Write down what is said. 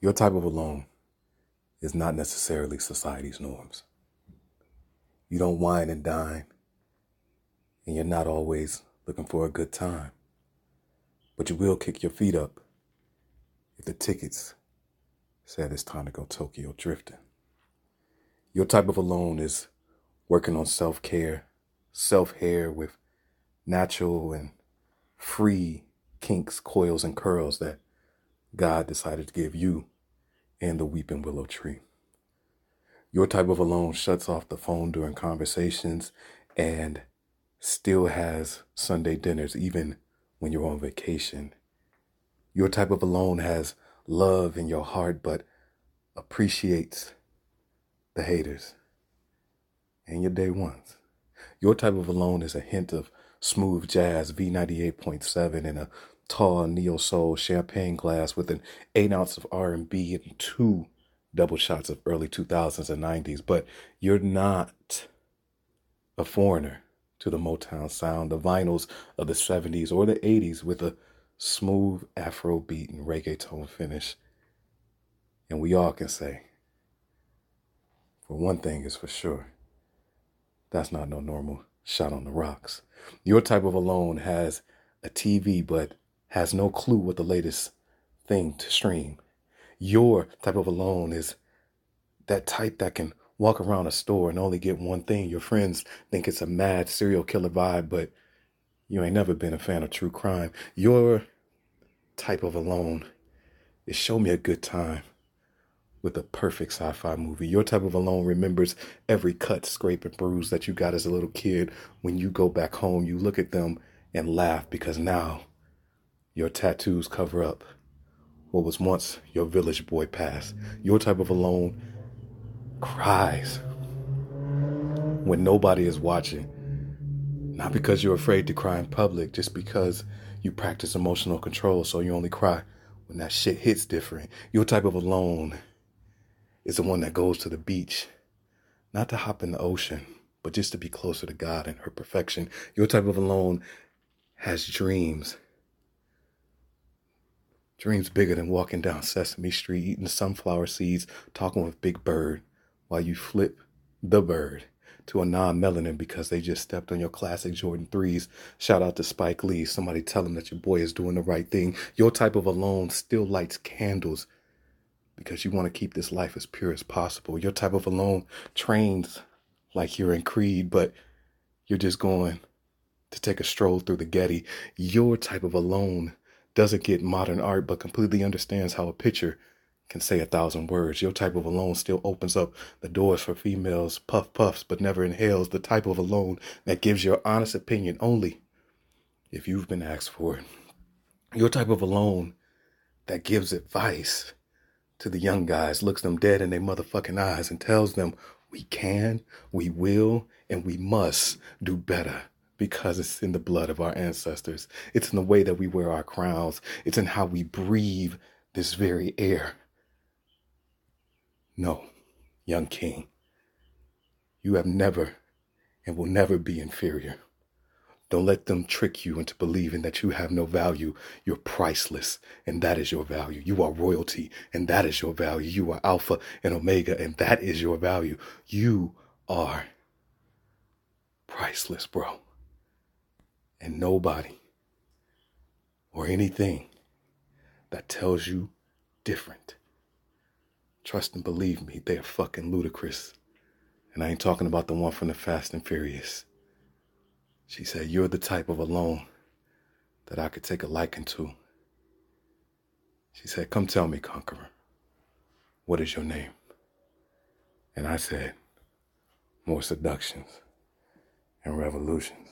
Your type of alone is not necessarily society's norms. You don't wine and dine, and you're not always looking for a good time. But you will kick your feet up if the tickets said it's time to go Tokyo drifting. Your type of alone is working on self care, self hair with natural and free kinks, coils, and curls that God decided to give you and the weeping willow tree. Your type of alone shuts off the phone during conversations and still has Sunday dinners even when you're on vacation. Your type of alone has love in your heart but appreciates the haters and your day ones. Your type of alone is a hint of smooth jazz V98.7 and a tall neo soul champagne glass with an eight ounce of R&B and two double shots of early 2000s and 90s. But you're not a foreigner to the Motown sound, the vinyls of the 70s or the 80s with a smooth Afro beat and reggaeton finish. And we all can say, for one thing is for sure, that's not no normal shot on the rocks. Your type of alone has a TV but has no clue what the latest thing to stream. Your type of alone is that type that can walk around a store and only get one thing. Your friends think it's a mad serial killer vibe, but you ain't never been a fan of true crime. Your type of alone is show me a good time with a perfect sci-fi movie. Your type of alone remembers every cut, scrape, and bruise that you got as a little kid. When you go back home, you look at them and laugh because now your tattoos cover up what was once your village boy past. Your type of alone cries when nobody is watching. Not because you're afraid to cry in public, just because you practice emotional control, so you only cry when that shit hits different. Your type of alone is the one that goes to the beach, not to hop in the ocean, but just to be closer to God and her perfection. Your type of alone has dreams. Dreams bigger than walking down Sesame Street, eating sunflower seeds, talking with Big Bird while you flip the bird to a non-melanin because they just stepped on your classic Jordan 3s. Shout out to Spike Lee. Somebody tell him that your boy is doing the right thing. Your type of alone still lights candles because you want to keep this life as pure as possible. Your type of alone trains like you're in Creed, but you're just going to take a stroll through the Getty. Your type of alone doesn't get modern art, but completely understands how a picture can say a thousand words. Your type of alone still opens up the doors for females, puff puffs, but never inhales. The type of alone that gives your honest opinion only if you've been asked for it. Your type of alone that gives advice to the young guys, looks them dead in their motherfucking eyes, and tells them we can, we will, and we must do better because it's in the blood of our ancestors. It's in the way that we wear our crowns, it's in how we breathe this very air. No, young king, you have never and will never be inferior. Don't let them trick you into believing that you have no value. You're priceless, and that is your value. You are royalty, and that is your value. You are Alpha and Omega, and that is your value. You are priceless, bro. And nobody or anything that tells you different. Trust and believe me, they're fucking ludicrous. And I ain't talking about the one from the Fast and Furious. She said, You're the type of alone that I could take a liking to. She said, Come tell me, Conqueror, what is your name? And I said, Moore seductions and revolutions.